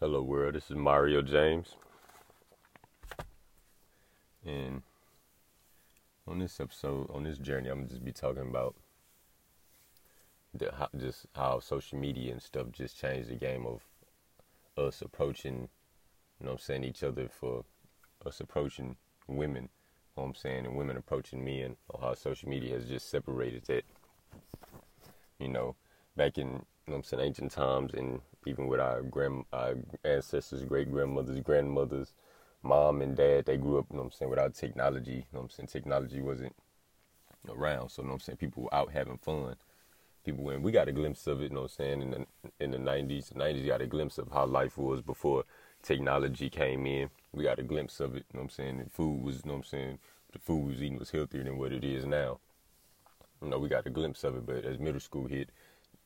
Hello, world. This is Mario James. And on this episode, on this journey, I'm just be talking about the, how, just how social media and stuff just changed the game of us approaching, you know I'm saying, each other for us approaching women, you know I'm saying, and women approaching men, or how social media has just separated that. You know, back in, know I'm saying, ancient times and even with our grand our ancestors, great grandmothers, grandmothers, mom and dad, they grew up, you know I'm saying, without technology. You know I'm saying? Technology wasn't around. So you know I'm saying, people were out having fun. People when we got a glimpse of it, you know I'm saying, in the in the nineties. The nineties got a glimpse of how life was before technology came in. We got a glimpse of it, you know I'm saying, and food was, you know I'm saying, the food we was eating was healthier than what it is now. You know, we got a glimpse of it, but as middle school hit,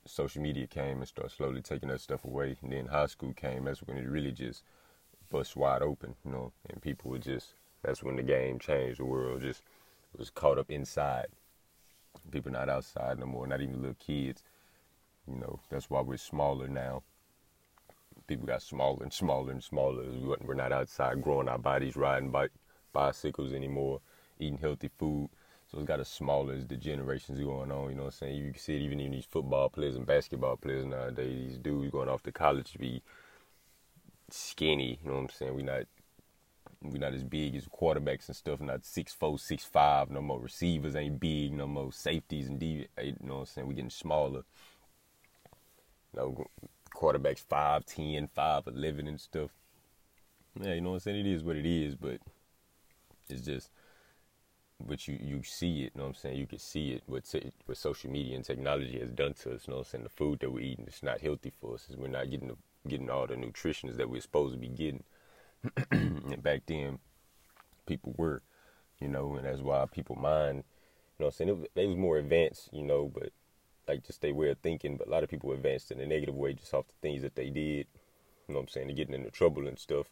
social media came and started slowly taking that stuff away. And then high school came. That's when it really just bust wide open, you know. And people were just. That's when the game changed. The world just was caught up inside. People not outside no more. Not even little kids. You know. That's why we're smaller now. People got smaller and smaller and smaller. We're not outside growing our bodies, riding bike, bicycles anymore, eating healthy food so it's got as small as the generations going on, you know what I'm saying? You can see it even in these football players and basketball players nowadays. These dudes going off to college to be skinny, you know what I'm saying? We not we not as big as quarterbacks and stuff, not six four, six five no more. Receivers ain't big no more. Safeties and D, you know what I'm saying? We're getting smaller. You know, quarterbacks five ten, five eleven and stuff. Yeah, you know what I'm saying? It is what it is, but it's just but you you see it, you know what I'm saying? You can see it what te- what social media and technology has done to us, you know what I'm saying? The food that we're eating it's not healthy for us. We're not getting the, getting all the nutrition that we're supposed to be getting. and back then people were, you know, and that's why people mind, you know what I'm saying? It, they was more advanced, you know, but like just their way of thinking, but a lot of people advanced in a negative way just off the things that they did. You know what I'm saying? They're getting into trouble and stuff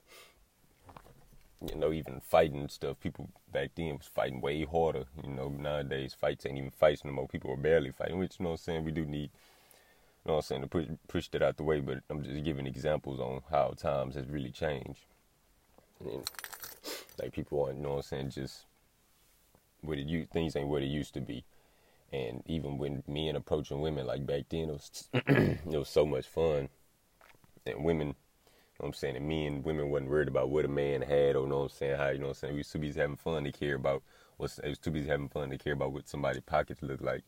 you know, even fighting stuff. People back then was fighting way harder. You know, nowadays fights ain't even fights no more. People are barely fighting, which you know what I'm saying. We do need, you know what I'm saying, to push push that out the way. But I'm just giving examples on how times has really changed. And like people aren't, you know I'm saying, just what it you things ain't what it used to be. And even when men approaching women, like back then, it was it was so much fun. And women I'm saying? And men and women wasn't worried about what a man had or, you know what I'm saying, how, you know what I'm saying? We used to be having fun to care about it was too busy having fun to care about what somebody's pockets look like.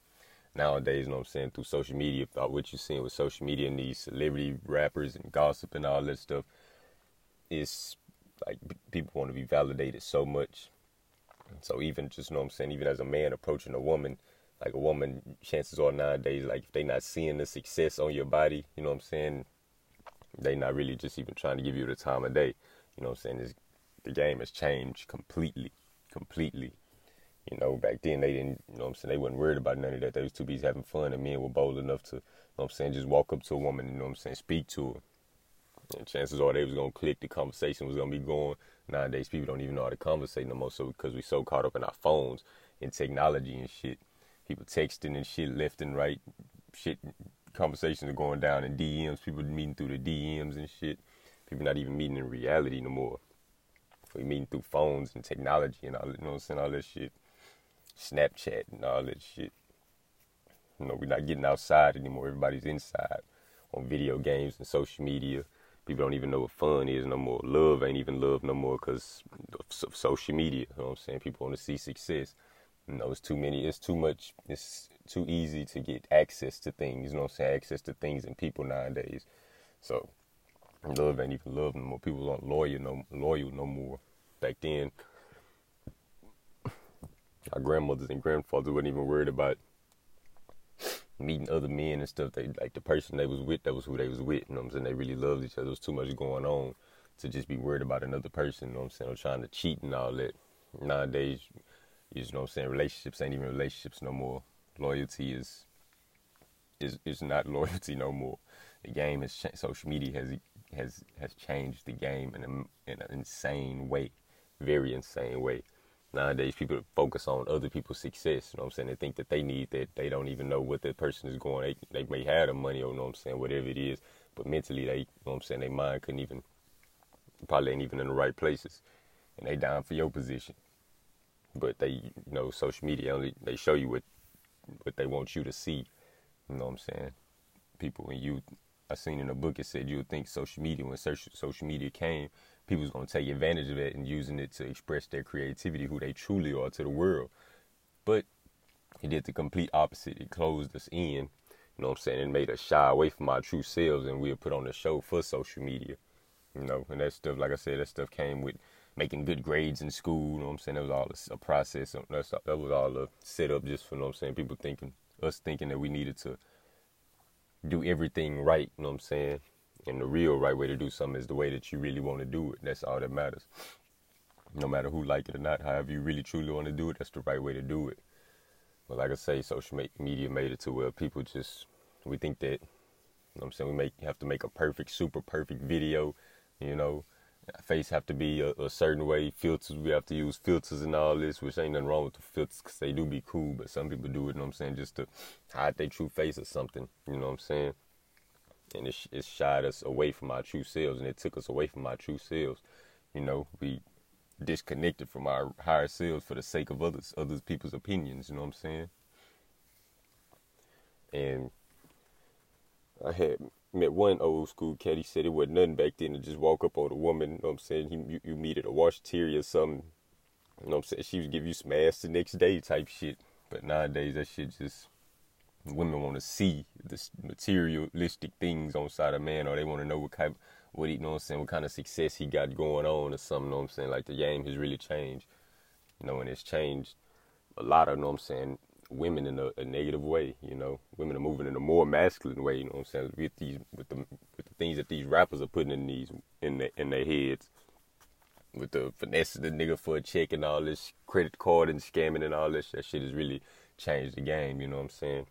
Nowadays, you know what I'm saying, through social media, what you're seeing with social media and these celebrity rappers and gossip and all that stuff, is like people want to be validated so much. So even just you know what I'm saying, even as a man approaching a woman, like a woman, chances are nowadays, like if they not seeing the success on your body, you know what I'm saying, they not really just even trying to give you the time of day. You know what I'm saying? It's, the game has changed completely, completely. You know, back then they didn't, you know what I'm saying, they wasn't worried about none of that. They was too busy having fun and men were bold enough to, you know what I'm saying, just walk up to a woman, you know what I'm saying, speak to her. And chances are they was gonna click, the conversation was gonna be going. Nowadays people don't even know how to conversate no more so because we so caught up in our phones and technology and shit. People texting and shit left and right, shit conversations are going down in DMs. People meeting through the DMs and shit. People not even meeting in reality no more. We meeting through phones and technology and all, you know what I'm saying, all that shit. Snapchat and all that shit. You know, we're not getting outside anymore. Everybody's inside on video games and social media. People don't even know what fun is no more. Love ain't even love no more because of social media. You know what I'm saying? People want to see success. You know, it's too many. It's too much. It's too easy to get access to things. You know what I'm saying? Access to things and people nowadays. So love ain't even love no more. People aren't loyal no loyal no more. Back then, our grandmothers and grandfathers weren't even worried about meeting other men and stuff. They like the person they was with, that was who they was with. You know what I'm saying? They really loved each other. There was too much going on to just be worried about another person, you know what I'm saying, or trying to cheat and all that. Nowadays, you know what I'm saying, relationships ain't even relationships no more loyalty is is is not loyalty no more. The game has changed. Social media has has has changed the game in a, in an insane way, very insane way. nowadays people focus on other people's success. You know what I'm saying? They think that they need that. They don't even know what the person is going. They, they may have the money or you know what I'm saying, whatever it is, but mentally they, you know what I'm saying, their mind couldn't even, probably ain't even in the right places, and they down for your position. But they, you know, social media only they show you what what they want you to see. You know what I'm saying? People when you, I seen in a book it said you would think social media when social social media came people's gonna take advantage of it and using it to express their creativity, who they truly are to the world. But it did the complete opposite. It closed us in. You know what I'm saying? It made us shy away from our true selves and we were put on the show for social media. You know, and that stuff, like I said, that stuff came with making good grades in school. You know what I'm saying? That was all a, process. That was all a setup just for, you know what I'm saying, people thinking, us thinking that we needed to do everything right. You know what I'm saying? And the real right way to do something is the way that you really want to do it. That's all that matters. No matter who like it or not, however you really truly want to do it, that's the right way to do it. But like I say, social media made it to where people just we think that you know what I'm saying we make have to make a perfect, super perfect video, you know. Face have to be a, a, certain way. Filters we have to use filters and all this, which ain't nothing wrong with the filters because they do be cool. But some people do it, you know what I'm saying, just to hide their true face or something. You know what I'm saying? and it, it shied us away from our true selves and it took us away from our true selves you know we disconnected from our higher selves for the sake of others others people's opinions you know what i'm saying and i had met one old school cat. He said it wasn't nothing back then to just walk up on a woman you know what i'm saying? He, you, you meet at a washateria or something you know what i'm saying? She would give you some ass the next day type shit. But nowadays that shit just women want to see the materialistic things on side of man, or they want to know what kind, what he, you know what I'm saying, what kind of success he got going on, or something. You know what I'm saying? Like the game has really changed, you know, and it's changed a lot of, you know what I'm saying, women in a, a, negative way. You know, women are moving in a more masculine way. You know what I'm saying? With these, with the, with the things that these rappers are putting in these, in the, in their heads. With the finesse the nigga for a check and all this credit card and scamming and all this, that shit has really changed the game. You know what I'm saying?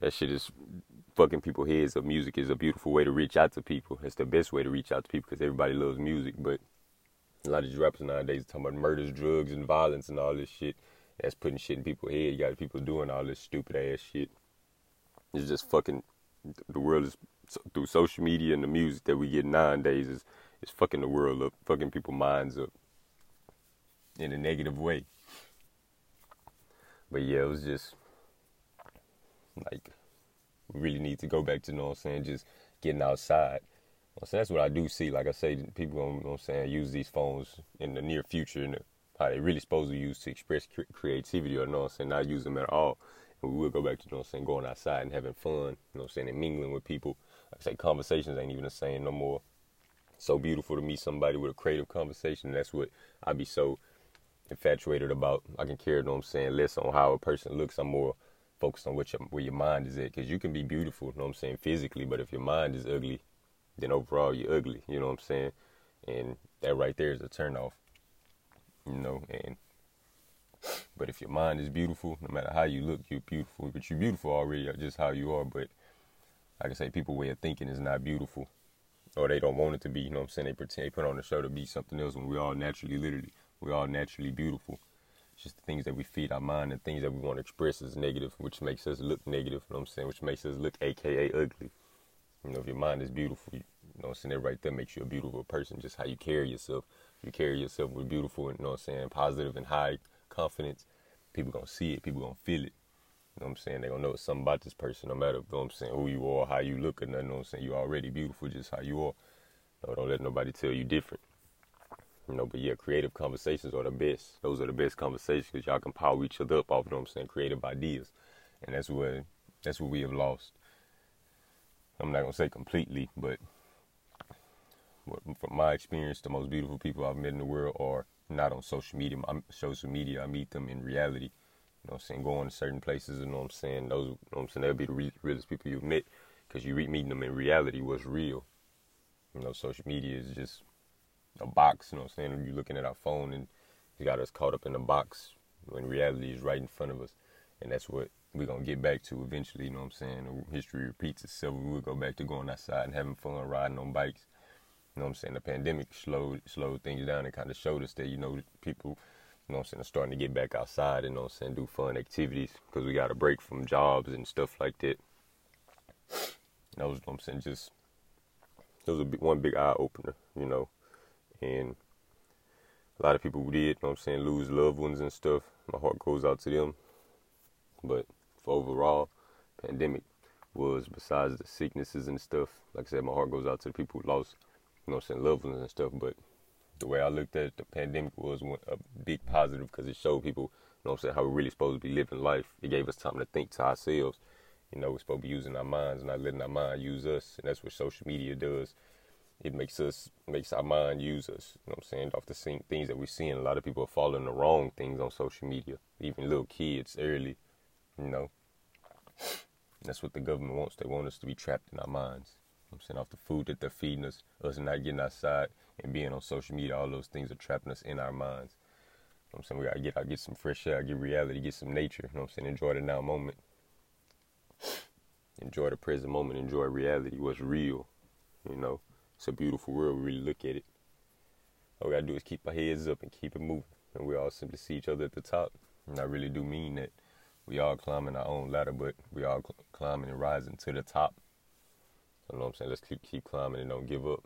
that shit is fucking people heads up. Music is a beautiful way to reach out to people. It's the best way to reach out to people because everybody loves music. But a lot of these rappers nowadays are talking about murders, drugs, and violence and all this shit. That's putting shit in people's head. You got people doing all this stupid ass shit. It's just fucking. The world is through social media and the music that we get nowadays is is fucking the world up, fucking people's minds up in a negative way. But yeah, it was just like, we really need to go back to, you know what I'm saying, just getting outside. So that's what I do see. Like I say, people, you know what I'm saying, use these phones in the near future and how they really supposed to use to express creativity or, you know what I'm saying, not use them at all. And we will go back to, you know what I'm saying, going outside and having fun, you know what I'm saying, and mingling with people. Like I say, conversations ain't even the same no more. So beautiful to meet somebody with a creative conversation. That's what I'd be so infatuated about. I can care, you know what I'm saying, less on how a person looks. I'm more focused on what your, where your mind is at. Because you can be beautiful, you know what I'm saying, physically, but if your mind is ugly, then overall you're ugly, you know what I'm saying? And that right there is a turnoff, you know, and but if your mind is beautiful, no matter how you look, you're beautiful. But you're beautiful already, just how you are. But like I say, people way of thinking is not beautiful, or they don't want it to be. You know what I'm saying? They pretend they put on the show to be something else when we all naturally, literally, we're all naturally beautiful. It's just the things that we feed our mind and things that we want to express as negative, which makes us look negative, you know what I'm saying? Which makes us look AKA ugly. You know, if your mind is beautiful, you, know what I'm saying? That right there makes you a beautiful person, just how you carry yourself. You carry yourself with beautiful you know what I'm saying, positive and high confidence, people gonna see it, people gonna feel it. You know what I'm saying? They gonna know something about this person, no matter, you know what I'm saying, who you are, how you look, or nothing, you know what I'm saying? You're already beautiful just how you are. No, don't let nobody tell you different. You know, but yeah, creative conversations are the best. Those are the best conversations because y'all can power each other up off, you know what I'm saying, creative ideas. And that's what that's what we have lost. I'm not gonna say completely, but from my experience, the most beautiful people I've met in the world are not on social media. I'm, social media, I meet them in reality. You know I'm saying? Going to certain places, you know what I'm saying? Those, you know what I'm saying? They'll be the re- realest people you've met because you re- meeting them in reality, what's real. You know, social media is just a box, you know what I'm saying? You're looking at our phone and you got us caught up in a box when reality is right in front of us. And that's what we're going to get back to eventually, you know what I'm saying? History repeats itself. We'll go back to going outside and having fun, riding on bikes, You know what I'm saying? The pandemic slowed slowed things down and kind of showed us that you know people, you know what I'm saying, are starting to get back outside and you know what I'm saying, do fun activities because we got a break from jobs and stuff like that. That was, you know what I'm saying, just it was a big, one big eye opener, you know, and a lot of people did, you know what I'm saying, lose loved ones and stuff. My heart goes out to them, but for overall, pandemic was besides the sicknesses and stuff. Like I said, my heart goes out to the people who lost, you know, saying loved ones and stuff. But the way I looked at it, the pandemic was a big positive because it showed people, you know, I'm saying how we're really supposed to be living life. It gave us time to think to ourselves. You know, we're supposed to be using our minds, and not letting our mind use us, and that's what social media does. It makes us makes our mind use us. You know what I'm saying? Off the same things that we're seeing, a lot of people are following the wrong things on social media. Even little kids early, you know. That's what the government wants. They want us to be trapped in our minds. I'm saying off the food that they're feeding us, us not getting outside and being on social media, all those things are trapping us in our minds. I'm saying we gotta get out, get some fresh air, get reality, get some nature. You know I'm saying? Enjoy the now moment. Enjoy the present moment. Enjoy reality. What's real? You know, it's a beautiful world. We really look at it. All we gotta do is keep our heads up and keep it moving, and we all simply see each other at the top. And I really do mean that we all climbing our own ladder, but we all cl- climbing and rising to the top. You know what I'm saying? Let's keep keep climbing and don't give up.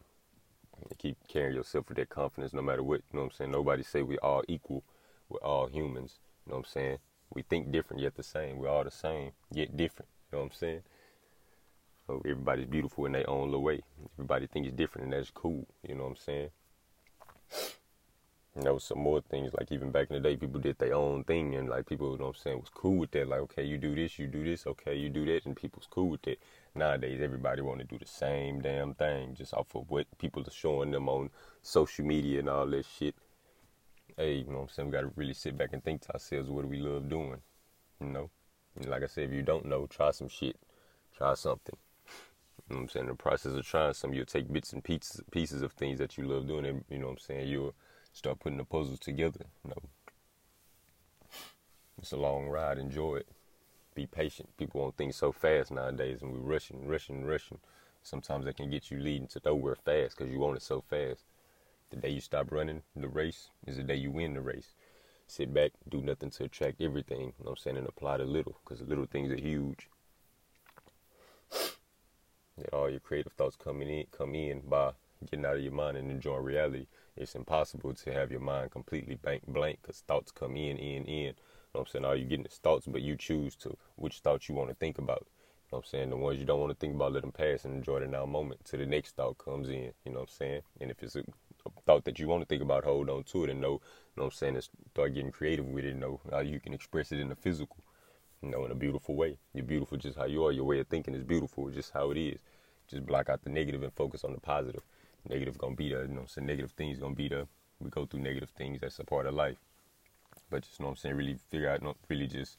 And keep carrying yourself with that confidence, no matter what. You know what I'm saying? Nobody say we all equal. We're all humans. You know what I'm saying? We think different yet the same. We're all the same yet different. You know what I'm saying? So everybody's beautiful in their own little way. Everybody thinks different, and that's cool. You know what I'm saying? There was some more things, like even back in the day, people did their own thing, and like people, you know what I'm saying, was cool with that. Like, okay, you do this, you do this, okay, you do that, and people's cool with it. Nowadays, everybody want to do the same damn thing, just off of what people are showing them on social media and all that shit. Hey, you know what I'm saying? We got to really sit back and think to ourselves, what do we love doing? You know? And like I said, if you don't know, try some shit. Try something. You know what I'm saying? In the process of trying some, you'll take bits and pieces, pieces of things that you love doing, and you know what I'm saying? You'll start putting the puzzles together. You know, it's a long ride. Enjoy it. Be patient. People want things so fast nowadays, and we're rushing, rushing, rushing. Sometimes that can get you leading to nowhere fast because you want it so fast. The day you stop running the race is the day you win the race. Sit back, do nothing to attract everything. You know what I'm saying? And apply the little because the little things are huge. That all your creative thoughts coming in come in by getting out of your mind and enjoying reality. It's impossible to have your mind completely blank blank because thoughts come in, in, in. You know what I'm saying? All you're getting is thoughts, but you choose to which thoughts you want to think about. You know what I'm saying? The ones you don't want to think about, let them pass and enjoy the now moment till the next thought comes in. You know what I'm saying? And if it's a, thought that you want to think about, hold on to it and know, you know what I'm saying, and start getting creative with it and know how you can express it in the physical, you know, in a beautiful way. You're beautiful just how you are. Your way of thinking is beautiful just how it is. Just block out the negative and focus on the positive negative gonna be there. You know, so negative things gonna be there. We go through negative things. That's a part of life. But just you know what I'm saying. Really figure out. Not really just.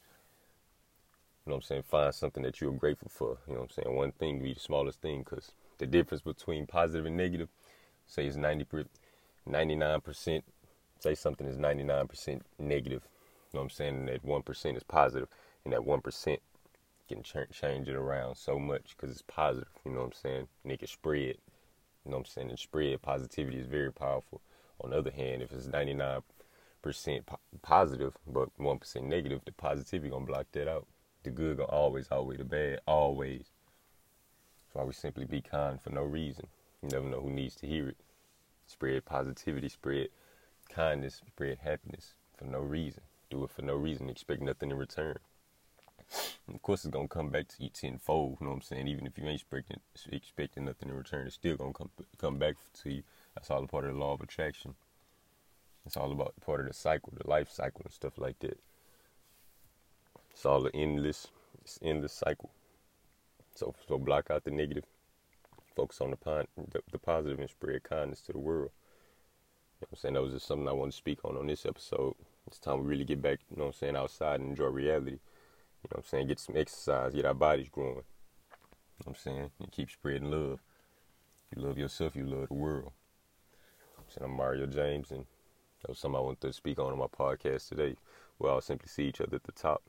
You know what I'm saying. Find something that you're grateful for. You know what I'm saying. One thing be the smallest thing, cause the difference between positive and negative, say it's 90 99 percent. Say something is 99 percent negative. You know what I'm saying. And that one percent is positive, and that one percent can change it around so much because it's positive. You know what I'm saying. And it can spread. You know what I'm saying? And spread positivity is very powerful. On the other hand, if it's 99% po- positive but 1% negative, the positivity gonna block that out. The good gonna always outweigh the bad, always. That's why we simply be kind for no reason. You never know who needs to hear it. Spread positivity, spread kindness, spread happiness for no reason. Do it for no reason. Expect nothing in return. Of course, it's gonna come back to you tenfold. You know what I'm saying? Even if you ain't expecting expecting nothing in return, it's still gonna come come back to you. That's all a part of the law of attraction. It's all about part of the cycle, the life cycle, and stuff like that. It's all an endless, it's endless cycle. So, so block out the negative, focus on the, pon- the, the positive, and spread kindness to the world. You know what I'm saying? That was just something I want to speak on on this episode. It's time we really get back, you know what I'm saying, outside and enjoy reality. You know what I'm saying? Get some exercise, get our bodies growing. You know what I'm saying? And keep spreading love. You love yourself, you love the world. I'm saying I'm Mario James, and that was something I wanted to speak on on my podcast today. We all simply see each other at the top.